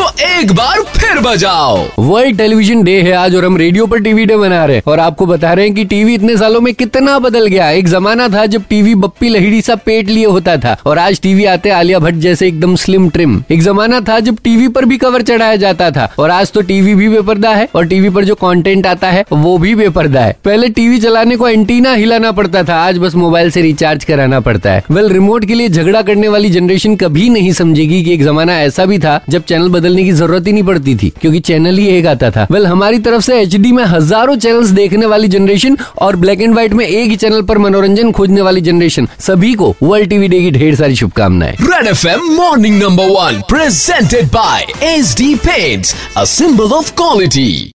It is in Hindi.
तो एक बार फिर बजाओ। वर्ल्ड टेलीविज़न डे है आज और हम रेडियो पर टीवी डे मना रहे हैं। और आपको बता रहे हैं कि टीवी इतने सालों में कितना बदल गया एक जमाना था जब टीवी बप्पी लहिड़ी सा पेट लिए होता था और आज टीवी आते आलिया भट्ट जैसे एकदम स्लिम ट्रिम एक जमाना था जब टीवी पर भी कवर चढ़ाया जाता था और आज तो टीवी भी बेपर्दा है और टीवी पर जो कंटेंट आता है, वो भी बेपर्दा है। पहले टीवी चलाने को एंटीना हिलाना पड़ता था, आज बस मोबाइल से रिचार्ज कराना पड़ता है। वेल रिमोट के लिए झगड़ा करने वाली जनरेशन कभी नहीं समझेगी कि एक जमाना ऐसा भी था जब चैनल बदलने की ज़रूरत ही नहीं पड़ती थी, क्योंकि चैनल ही एक आता था। वेल हमारी तरफ़ से एच में हज़ारों चैनल देखने वाली जनरेशन और ब्लैक एंड व्हाइट में एक ही चैनल पर मनोरंजन खोजने वाली जनरेशन सभी को वर्ल्ड टीवी डे की ढेर सारी शुभकामनाएँ। Red F M morning number one presented by H D paints a symbol of quality